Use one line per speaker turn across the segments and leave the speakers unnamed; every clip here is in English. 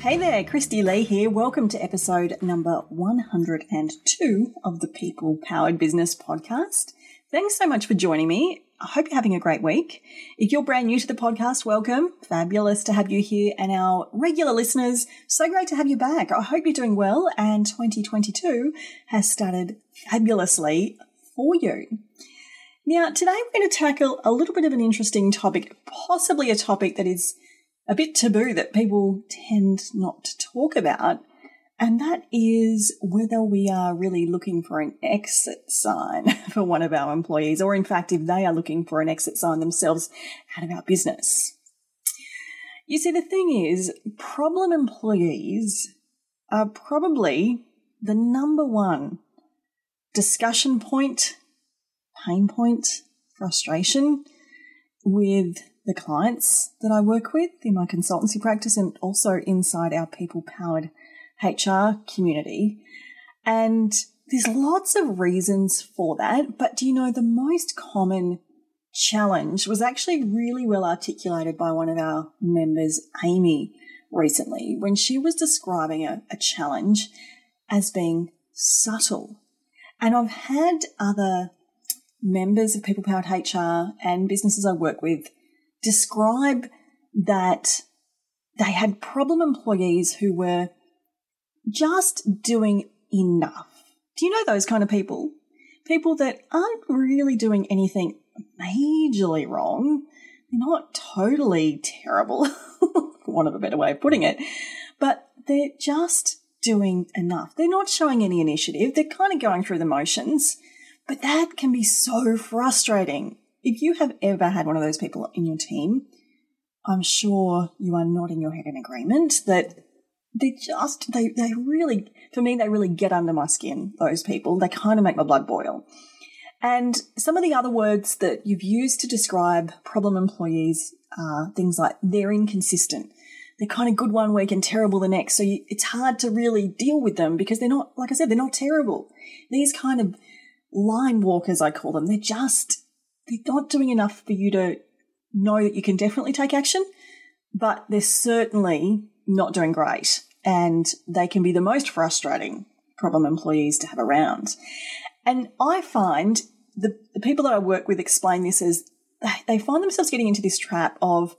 Hey there, Christy Lee here. Welcome to episode number 102 of the People Powered Business Podcast. Thanks so much for joining me. I hope you're having a great week. If you're brand new to the podcast, welcome. Fabulous to have you here. And our regular listeners, so great to have you back. I hope you're doing well and 2022 has started fabulously for you. Now, today we're going to tackle a little bit of an interesting topic, possibly a topic that is a bit taboo that people tend not to talk about. And that is whether we are really looking for an exit sign for one of our employees, or in fact, if they are looking for an exit sign themselves out of our business. You see, the thing is, problem employees are probably the number one discussion point, pain point, frustration with the clients that I work with in my consultancy practice and also inside our people powered HR community. And there's lots of reasons for that. But do you know the most common challenge was actually really well articulated by one of our members, Amy, recently when she was describing a, a challenge as being subtle. And I've had other members of People Powered HR and businesses I work with describe that they had problem employees who were just doing enough. Do you know those kind of people? People that aren't really doing anything majorly wrong. They're not totally terrible, for want of a better way of putting it, but they're just doing enough. They're not showing any initiative. They're kind of going through the motions, but that can be so frustrating if you have ever had one of those people in your team, I'm sure you are nodding your head in agreement that they just, they, they really, for me, they really get under my skin, those people. They kind of make my blood boil. And some of the other words that you've used to describe problem employees are things like they're inconsistent. They're kind of good one week and terrible the next. So you, it's hard to really deal with them because they're not, like I said, they're not terrible. These kind of line walkers, I call them, they're just they're not doing enough for you to know that you can definitely take action, but they're certainly not doing great. And they can be the most frustrating problem employees to have around. And I find the, the people that I work with explain this as they find themselves getting into this trap of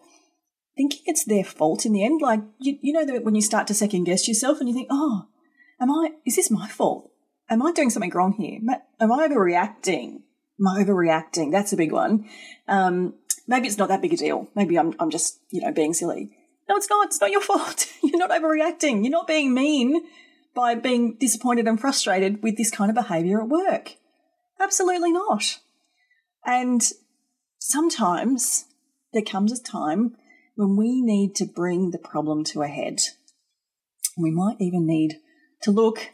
thinking it's their fault in the end. Like, you, you know, that when you start to second guess yourself and you think, oh, am I, is this my fault? Am I doing something wrong here? Am I overreacting? I overreacting? That's a big one. Um, maybe it's not that big a deal. Maybe I'm, I'm just, you know, being silly. No, it's not. It's not your fault. You're not overreacting. You're not being mean by being disappointed and frustrated with this kind of behavior at work. Absolutely not. And sometimes there comes a time when we need to bring the problem to a head. We might even need to look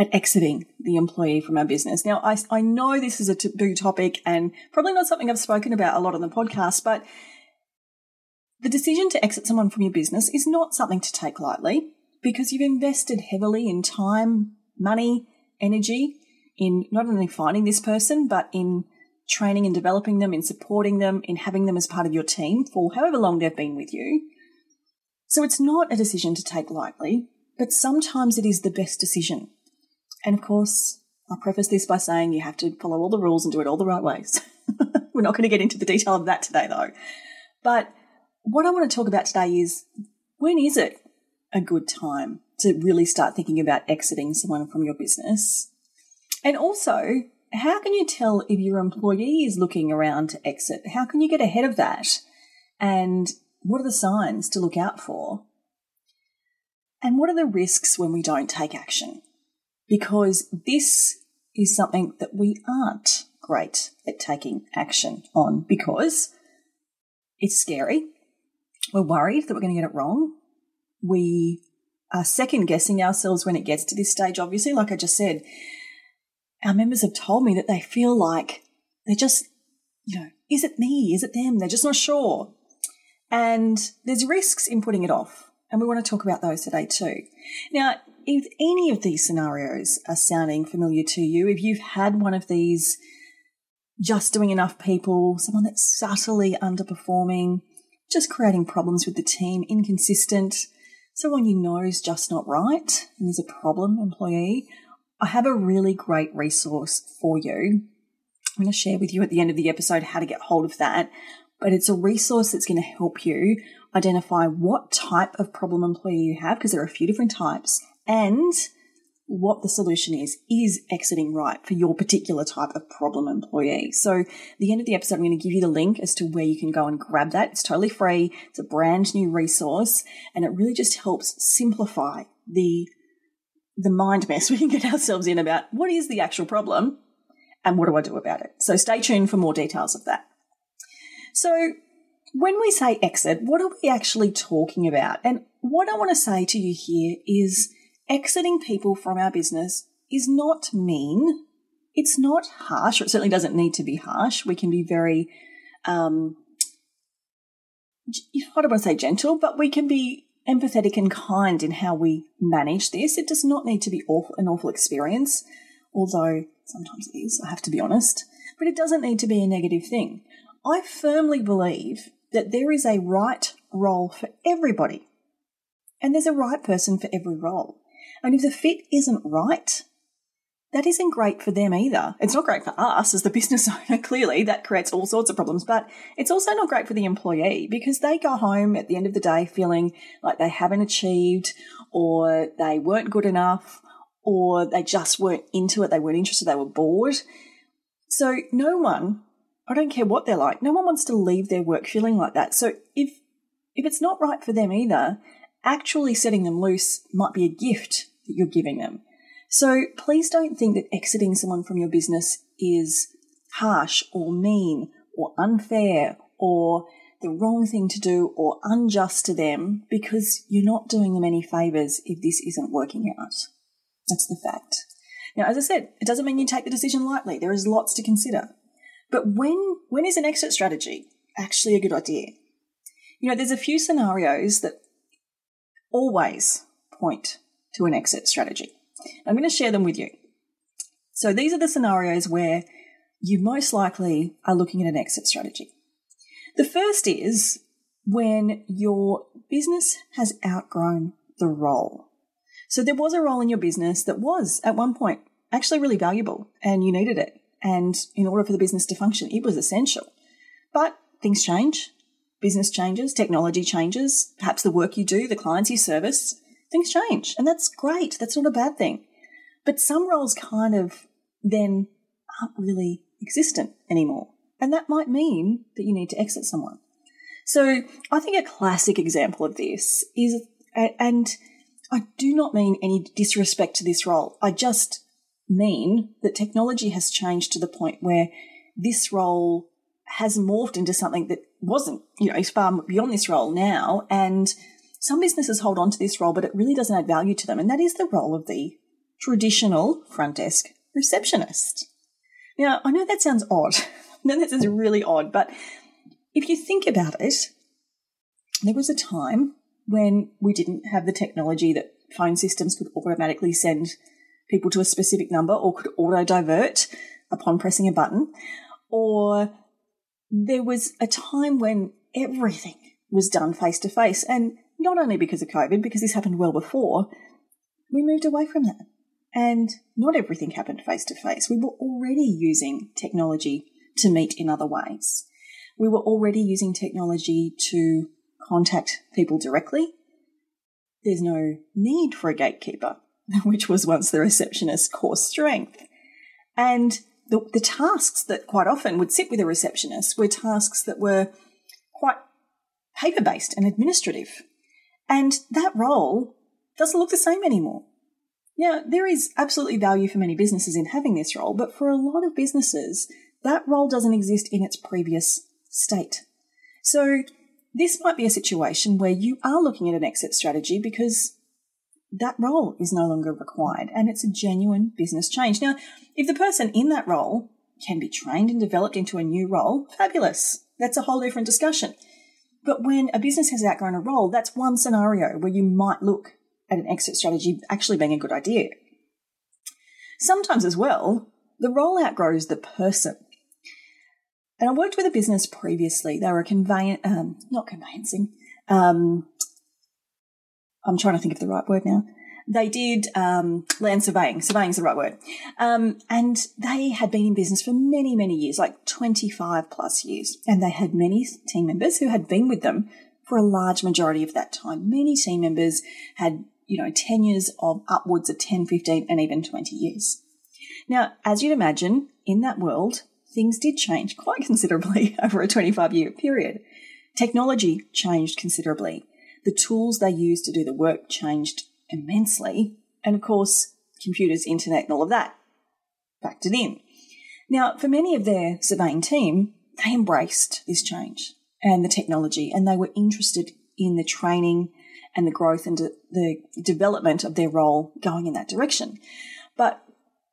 at exiting the employee from our business. Now, I, I know this is a taboo topic and probably not something I've spoken about a lot on the podcast, but the decision to exit someone from your business is not something to take lightly because you've invested heavily in time, money, energy in not only finding this person, but in training and developing them, in supporting them, in having them as part of your team for however long they've been with you. So it's not a decision to take lightly, but sometimes it is the best decision and of course, I'll preface this by saying you have to follow all the rules and do it all the right ways. We're not going to get into the detail of that today, though. But what I want to talk about today is when is it a good time to really start thinking about exiting someone from your business? And also, how can you tell if your employee is looking around to exit? How can you get ahead of that? And what are the signs to look out for? And what are the risks when we don't take action? Because this is something that we aren't great at taking action on because it's scary. we're worried that we're going to get it wrong. We are second guessing ourselves when it gets to this stage. Obviously, like I just said, our members have told me that they feel like they're just, you know, is it me? Is it them? They're just not sure. And there's risks in putting it off. And we want to talk about those today too. Now, if any of these scenarios are sounding familiar to you, if you've had one of these just doing enough people, someone that's subtly underperforming, just creating problems with the team, inconsistent, someone you know is just not right and is a problem employee, I have a really great resource for you. I'm going to share with you at the end of the episode how to get hold of that. But it's a resource that's going to help you identify what type of problem employee you have, because there are a few different types, and what the solution is. Is exiting right for your particular type of problem employee? So, the end of the episode, I'm going to give you the link as to where you can go and grab that. It's totally free. It's a brand new resource, and it really just helps simplify the the mind mess we can get ourselves in about what is the actual problem and what do I do about it. So, stay tuned for more details of that. So, when we say exit, what are we actually talking about? And what I want to say to you here is exiting people from our business is not mean. It's not harsh, or it certainly doesn't need to be harsh. We can be very, um, I don't want to say gentle, but we can be empathetic and kind in how we manage this. It does not need to be awful, an awful experience, although sometimes it is, I have to be honest. But it doesn't need to be a negative thing. I firmly believe that there is a right role for everybody, and there's a right person for every role. And if the fit isn't right, that isn't great for them either. It's not great for us as the business owner, clearly, that creates all sorts of problems, but it's also not great for the employee because they go home at the end of the day feeling like they haven't achieved or they weren't good enough or they just weren't into it, they weren't interested, they were bored. So no one, I don't care what they're like, no one wants to leave their work feeling like that. So if if it's not right for them either, actually setting them loose might be a gift that you're giving them. So please don't think that exiting someone from your business is harsh or mean or unfair or the wrong thing to do or unjust to them because you're not doing them any favors if this isn't working out. That's the fact. Now, as I said, it doesn't mean you take the decision lightly. There is lots to consider. But when, when is an exit strategy actually a good idea? You know, there's a few scenarios that always point to an exit strategy. I'm going to share them with you. So these are the scenarios where you most likely are looking at an exit strategy. The first is when your business has outgrown the role. So there was a role in your business that was at one point actually really valuable and you needed it. And in order for the business to function, it was essential. But things change, business changes, technology changes, perhaps the work you do, the clients you service, things change. And that's great. That's not a bad thing. But some roles kind of then aren't really existent anymore. And that might mean that you need to exit someone. So I think a classic example of this is, and I do not mean any disrespect to this role. I just mean that technology has changed to the point where this role has morphed into something that wasn't, you know, far beyond this role now. And some businesses hold on to this role, but it really doesn't add value to them. And that is the role of the traditional front desk receptionist. Now, I know that sounds odd. I know that really odd, but if you think about it, there was a time when we didn't have the technology that phone systems could automatically send people to a specific number or could auto divert upon pressing a button, or there was a time when everything was done face to face. And not only because of COVID, because this happened well before, we moved away from that. And not everything happened face to face. We were already using technology to meet in other ways. We were already using technology to contact people directly. There's no need for a gatekeeper, which was once the receptionist's core strength. And the, the tasks that quite often would sit with a receptionist were tasks that were quite paper based and administrative. And that role doesn't look the same anymore. Now, there is absolutely value for many businesses in having this role, but for a lot of businesses, that role doesn't exist in its previous state. So this might be a situation where you are looking at an exit strategy because that role is no longer required and it's a genuine business change. Now, if the person in that role can be trained and developed into a new role, fabulous. That's a whole different discussion. But when a business has outgrown a role, that's one scenario where you might look at an exit strategy actually being a good idea. Sometimes as well, the role outgrows the person. And I worked with a business previously. They were conveyan, um, not conveyancing. Um, I'm trying to think of the right word now. They did um, land surveying. Surveying is the right word. Um, and they had been in business for many, many years, like 25 plus years. And they had many team members who had been with them for a large majority of that time. Many team members had, you know, tenures of upwards of 10, 15, and even 20 years. Now, as you'd imagine, in that world, things did change quite considerably over a 25 year period. Technology changed considerably. The tools they used to do the work changed immensely. And of course, computers, internet, and all of that factored in. Now, for many of their surveying team, they embraced this change and the technology, and they were interested in the training and the growth and de- the development of their role going in that direction. But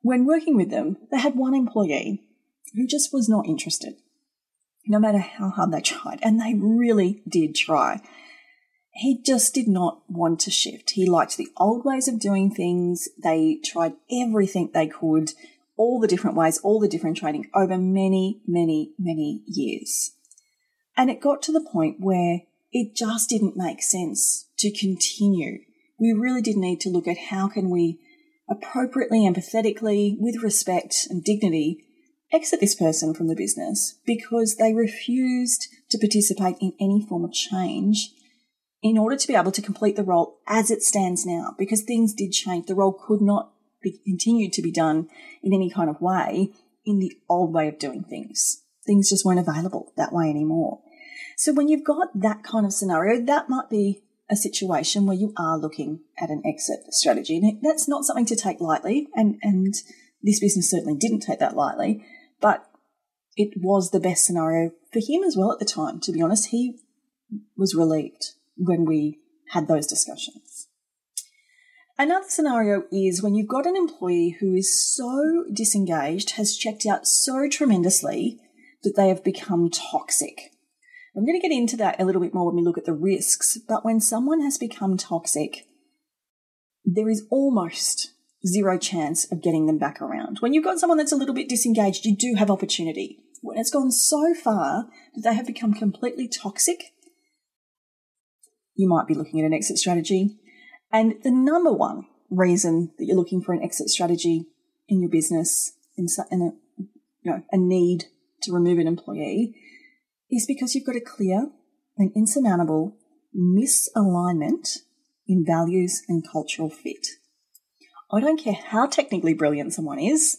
when working with them, they had one employee who just was not interested, no matter how hard they tried. And they really did try. He just did not want to shift. He liked the old ways of doing things. They tried everything they could, all the different ways, all the different training over many, many, many years. And it got to the point where it just didn't make sense to continue. We really did need to look at how can we appropriately, empathetically, with respect and dignity, exit this person from the business because they refused to participate in any form of change in order to be able to complete the role as it stands now, because things did change. The role could not be continued to be done in any kind of way in the old way of doing things. Things just weren't available that way anymore. So when you've got that kind of scenario, that might be a situation where you are looking at an exit strategy. And that's not something to take lightly. And, and this business certainly didn't take that lightly but it was the best scenario for him as well at the time. To be honest, he was relieved when we had those discussions. Another scenario is when you've got an employee who is so disengaged, has checked out so tremendously that they have become toxic. I'm going to get into that a little bit more when we look at the risks, but when someone has become toxic, there is almost zero chance of getting them back around. When you've got someone that's a little bit disengaged, you do have opportunity. When it's gone so far that they have become completely toxic, you might be looking at an exit strategy. And the number one reason that you're looking for an exit strategy in your business, in, a, you know, a need to remove an employee, is because you've got a clear and insurmountable misalignment in values and cultural fit. I don't care how technically brilliant someone is,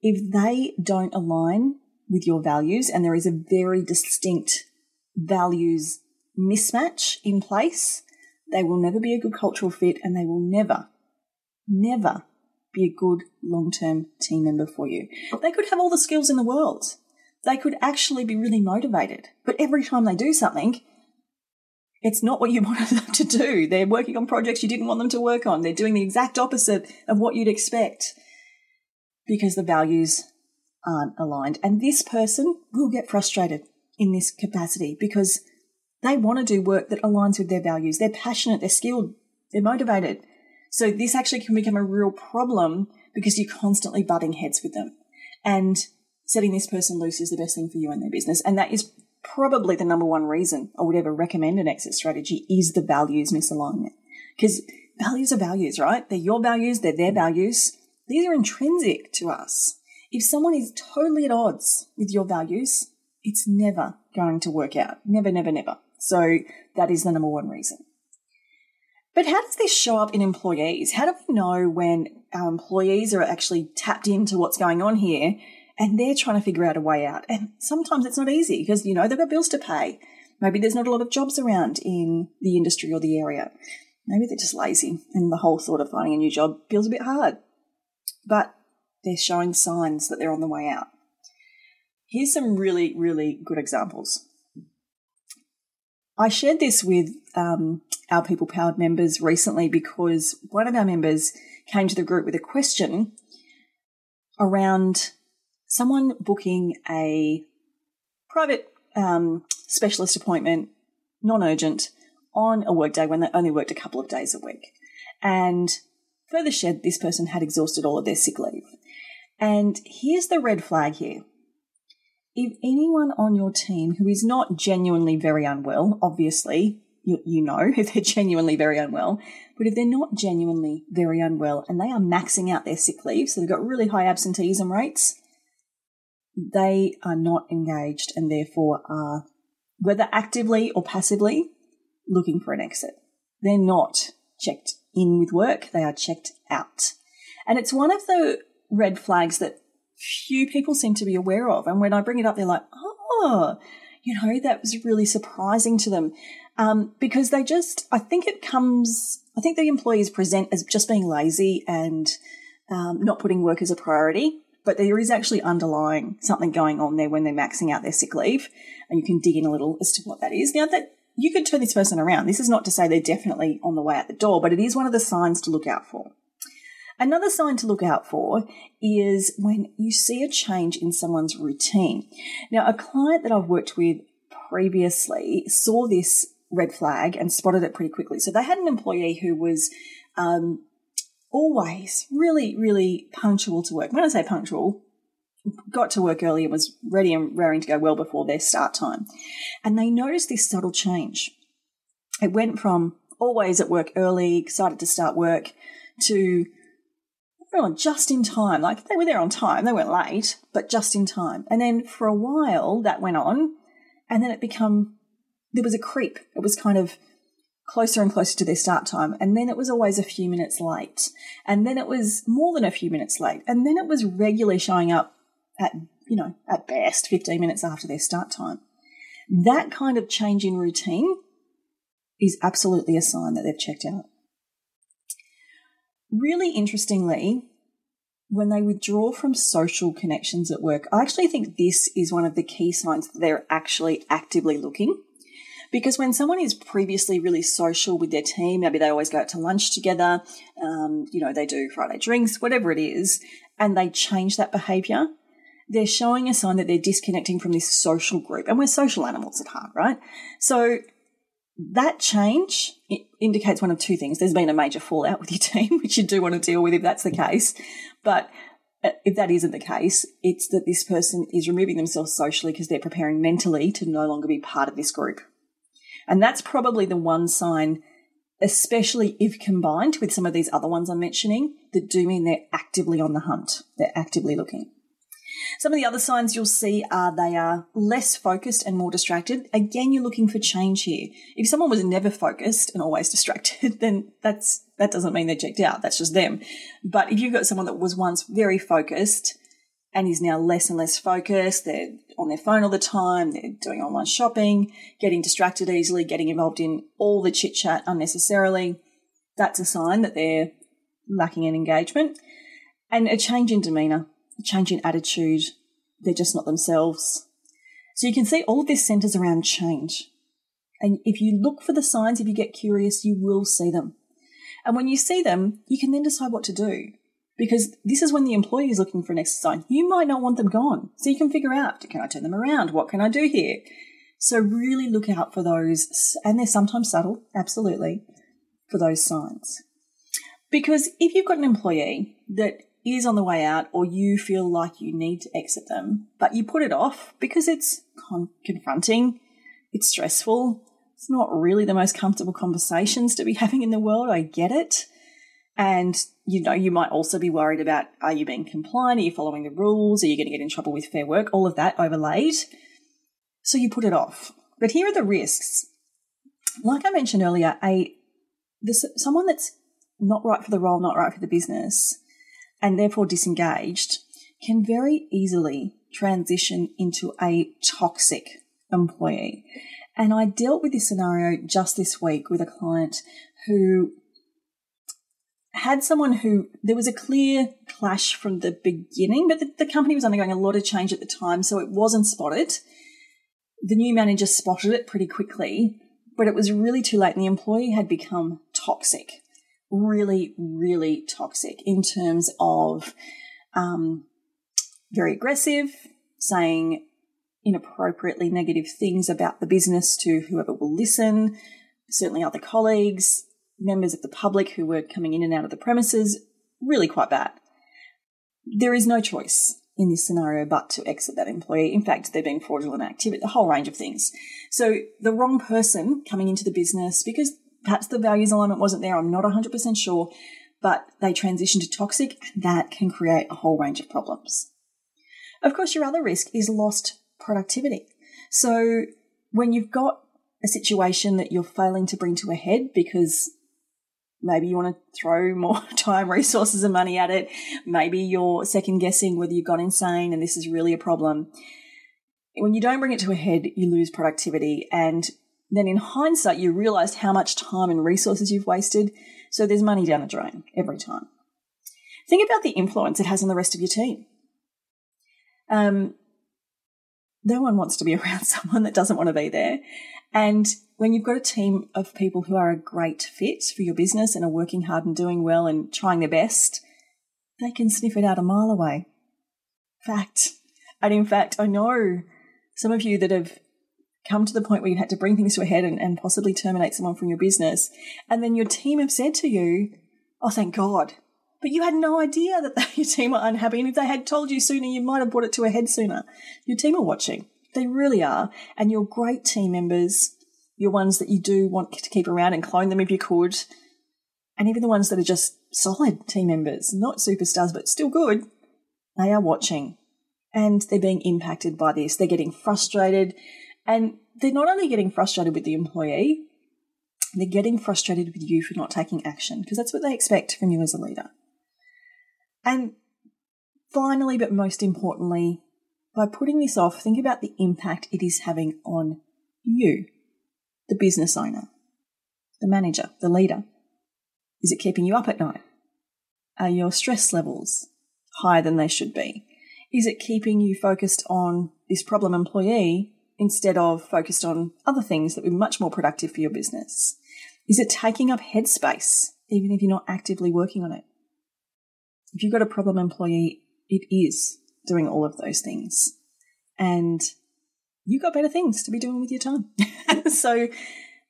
if they don't align with your values and there is a very distinct values mismatch in place, they will never be a good cultural fit and they will never, never be a good long term team member for you. They could have all the skills in the world. They could actually be really motivated, but every time they do something, it's not what you wanted them to do. They're working on projects you didn't want them to work on. They're doing the exact opposite of what you'd expect because the values aren't aligned. And this person will get frustrated in this capacity because they want to do work that aligns with their values. They're passionate, they're skilled, they're motivated. So this actually can become a real problem because you're constantly butting heads with them. And setting this person loose is the best thing for you and their business. And that is probably the number one reason I would ever recommend an exit strategy is the values misalignment. Because values are values, right? They're your values, they're their values. These are intrinsic to us. If someone is totally at odds with your values, it's never going to work out. Never, never, never. So that is the number one reason. But how does this show up in employees? How do we know when our employees are actually tapped into what's going on here and they're trying to figure out a way out. And sometimes it's not easy because, you know, they've got bills to pay. Maybe there's not a lot of jobs around in the industry or the area. Maybe they're just lazy and the whole thought of finding a new job feels a bit hard. But they're showing signs that they're on the way out. Here's some really, really good examples. I shared this with um, our People Powered members recently because one of our members came to the group with a question around someone booking a private um, specialist appointment, non urgent, on a workday when they only worked a couple of days a week. And further shared this person had exhausted all of their sick leave. And here's the red flag here. If anyone on your team who is not genuinely very unwell, obviously, you, you know if they're genuinely very unwell, but if they're not genuinely very unwell and they are maxing out their sick leave, so they've got really high absenteeism rates, they are not engaged and therefore are, whether actively or passively, looking for an exit. They're not checked in with work, they are checked out. And it's one of the red flags that few people seem to be aware of. And when I bring it up, they're like, oh, you know, that was really surprising to them. Um, because they just, I think it comes, I think the employees present as just being lazy and um, not putting work as a priority. But there is actually underlying something going on there when they're maxing out their sick leave. And you can dig in a little as to what that is. Now, that you could turn this person around. This is not to say they're definitely on the way out the door, but it is one of the signs to look out for. Another sign to look out for is when you see a change in someone's routine. Now, a client that I've worked with previously saw this red flag and spotted it pretty quickly. So they had an employee who was um, always really, really punctual to work. When I say punctual, got to work early and was ready and raring to go well before their start time. And they noticed this subtle change. It went from always at work early, excited to start work, to well, just in time. Like they were there on time, they weren't late, but just in time. And then for a while that went on, and then it become there was a creep. It was kind of closer and closer to their start time. And then it was always a few minutes late. And then it was more than a few minutes late. And then it was regularly showing up at, you know, at best 15 minutes after their start time. That kind of change in routine is absolutely a sign that they've checked out. Really interestingly, when they withdraw from social connections at work, I actually think this is one of the key signs that they're actually actively looking. Because when someone is previously really social with their team, maybe they always go out to lunch together, um, you know, they do Friday drinks, whatever it is, and they change that behavior, they're showing a sign that they're disconnecting from this social group. And we're social animals at heart, right? So that change indicates one of two things. There's been a major fallout with your team, which you do want to deal with if that's the case. But uh, if that isn't the case, it's that this person is removing themselves socially because they're preparing mentally to no longer be part of this group. And that's probably the one sign, especially if combined with some of these other ones I'm mentioning, that do mean they're actively on the hunt. They're actively looking. Some of the other signs you'll see are they are less focused and more distracted. Again, you're looking for change here. If someone was never focused and always distracted, then that's that doesn't mean they're checked out. That's just them. But if you've got someone that was once very focused and is now less and less focused, they're on their phone all the time, they're doing online shopping, getting distracted easily, getting involved in all the chit chat unnecessarily, that's a sign that they're lacking in engagement. And a change in demeanour change in attitude. They're just not themselves. So you can see all of this centers around change. And if you look for the signs, if you get curious, you will see them. And when you see them, you can then decide what to do. Because this is when the employee is looking for an exit sign. You might not want them gone. So you can figure out, can I turn them around? What can I do here? So really look out for those. And they're sometimes subtle, absolutely, for those signs. Because if you've got an employee that is on the way out or you feel like you need to exit them, but you put it off because it's con- confronting, it's stressful, it's not really the most comfortable conversations to be having in the world. I get it. And you know, you might also be worried about are you being compliant? Are you following the rules? Are you going to get in trouble with fair work? All of that overlaid. So you put it off. But here are the risks. Like I mentioned earlier, a this, someone that's not right for the role, not right for the business, and therefore disengaged can very easily transition into a toxic employee. And I dealt with this scenario just this week with a client who had someone who there was a clear clash from the beginning, but the, the, company was undergoing a lot of change at the time, so it wasn't spotted. The new manager spotted it pretty quickly, but it was really too late and the employee had become toxic. Really, really toxic in terms of um, very aggressive, saying inappropriately negative things about the business to whoever will listen, certainly other colleagues, members of the public who were coming in and out of the premises, really quite bad. There is no choice in this scenario but to exit that employee. In fact, they're being fraudulent activity, a whole range of things. So the wrong person coming into the business because perhaps the values alignment wasn't there, I'm not 100% sure, but they transition to toxic, that can create a whole range of problems. Of course, your other risk is lost productivity. So when you've got a situation that you're failing to bring to a head because maybe you want to throw more time, resources, and money at it. Maybe you're second guessing whether you've gone insane and this is really a problem. When you don't bring it to a head, you lose productivity. And then in hindsight, you realize how much time and resources you've wasted. So there's money down the drain every time. Think about the influence it has on the rest of your team. Um, no one wants to be around someone that doesn't want to be there. And when you've got a team of people who are a great fit for your business and are working hard and doing well and trying their best, they can sniff it out a mile away. Fact. And in fact, I know some of you that have come to the point where you've had to bring things to a head and, and possibly terminate someone from your business. And then your team have said to you, Oh, thank God. But you had no idea that your team were unhappy. And if they had told you sooner, you might have brought it to a head sooner. Your team are watching. They really are. And your great team members, your ones that you do want to keep around and clone them if you could, and even the ones that are just solid team members, not superstars, but still good, they are watching and they're being impacted by this. They're getting frustrated and they're not only getting frustrated with the employee, they're getting frustrated with you for not taking action because that's what they expect from you as a leader. And finally, but most importantly, by putting this off, think about the impact it is having on you, the business owner, the manager, the leader. Is it keeping you up at night? Are your stress levels higher than they should be? Is it keeping you focused on this problem employee instead of focused on other things that would be much more productive for your business? Is it taking up headspace even if you're not actively working on it? If you've got a problem employee, it is doing all of those things. And you've got better things to be doing with your time. so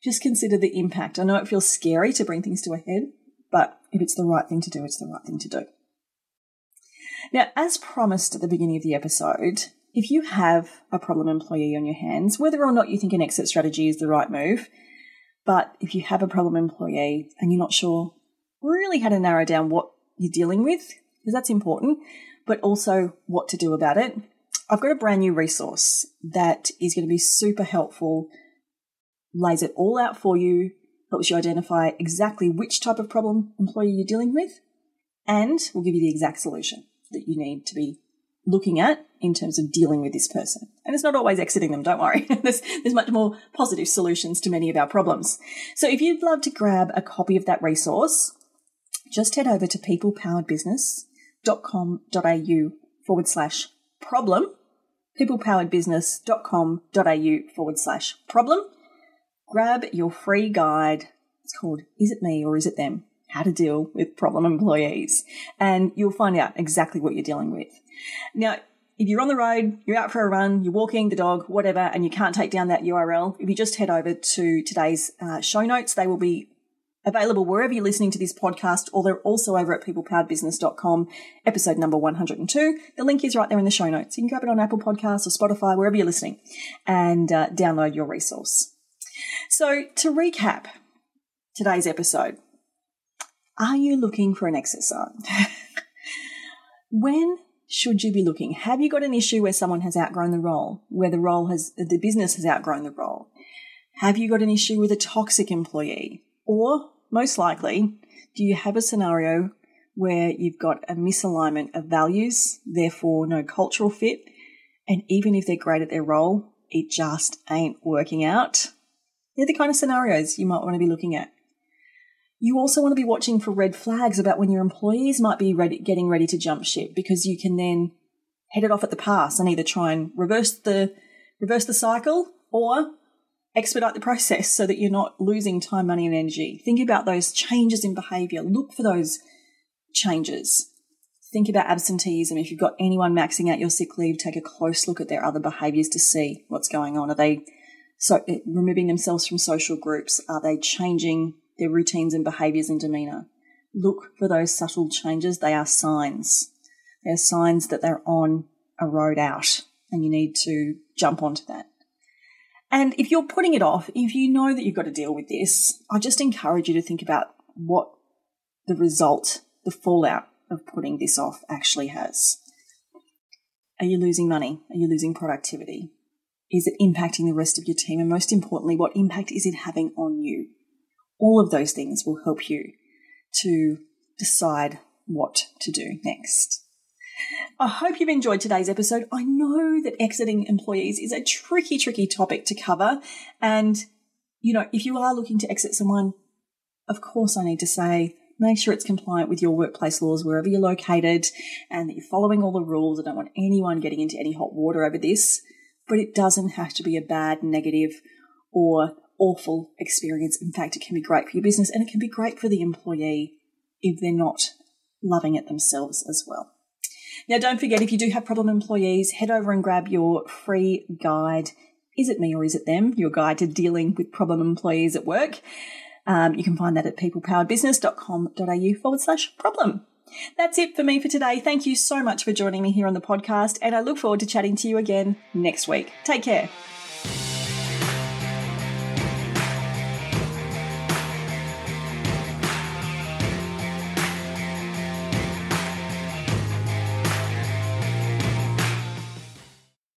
just consider the impact. I know it feels scary to bring things to a head, but if it's the right thing to do, it's the right thing to do. Now, as promised at the beginning of the episode, if you have a problem employee on your hands, whether or not you think an exit strategy is the right move, but if you have a problem employee and you're not sure really how to narrow down what you're dealing with, because that's important, but also what to do about it, I've got a brand new resource that is going to be super helpful, lays it all out for you, helps you identify exactly which type of problem employee you're dealing with, and will give you the exact solution that you need to be looking at in terms of dealing with this person. And it's not always exiting them, don't worry. there's, there's much more positive solutions to many of our problems. So if you'd love to grab a copy of that resource, just head over to peoplepoweredbusiness.com.au forward slash problem, peoplepoweredbusiness.com.au forward slash problem. Grab your free guide. It's called Is It Me or Is It Them? How to Deal with Problem Employees. And you'll find out exactly what you're dealing with. Now, if you're on the road, you're out for a run, you're walking the dog, whatever, and you can't take down that URL, if you just head over to today's uh, show notes, they will be available wherever you're listening to this podcast, or they're also over at peoplepoweredbusiness.com, episode number 102. The link is right there in the show notes. You can grab it on Apple Podcasts or Spotify, wherever you're listening, and uh, download your resource. So, to recap today's episode, are you looking for an sign? when should you be looking? Have you got an issue where someone has outgrown the role, where the role has, the business has outgrown the role? Have you got an issue with a toxic employee? Or, most likely, do you have a scenario where you've got a misalignment of values, therefore no cultural fit, and even if they're great at their role, it just ain't working out? They're the kind of scenarios you might want to be looking at. You also want to be watching for red flags about when your employees might be ready, getting ready to jump ship because you can then head it off at the pass and either try and reverse the reverse the cycle or expedite the process so that you're not losing time, money, and energy. Think about those changes in behavior. Look for those changes. Think about absenteeism. If you've got anyone maxing out your sick leave, take a close look at their other behaviors to see what's going on. Are they so eh, removing themselves from social groups? Are they changing their routines and behaviors and demeanor? Look for those subtle changes. They are signs. They're signs that they're on a road out and you need to jump onto that. And if you're putting it off, if you know that you've got to deal with this, I just encourage you to think about what the result, the fallout of putting this off actually has. Are you losing money? Are you losing productivity? Is it impacting the rest of your team? And most importantly, what impact is it having on you? All of those things will help you to decide what to do next. I hope you've enjoyed today's episode. I know that exiting employees is a tricky, tricky topic to cover. And, you know, if you are looking to exit someone, of course, I need to say, make sure it's compliant with your workplace laws wherever you're located and that you're following all the rules. I don't want anyone getting into any hot water over this, but it doesn't have to be a bad, negative, or awful experience. In fact, it can be great for your business and it can be great for the employee if they're not loving it themselves as well. Now, don't forget if you do have problem employees, head over and grab your free guide. Is it me or is it them? Your guide to dealing with problem employees at work. Um, you can find that at peoplepoweredbusiness.com.au forward slash problem. That's it for me for today. Thank you so much for joining me here on the podcast, and I look forward to chatting to you again next week. Take care.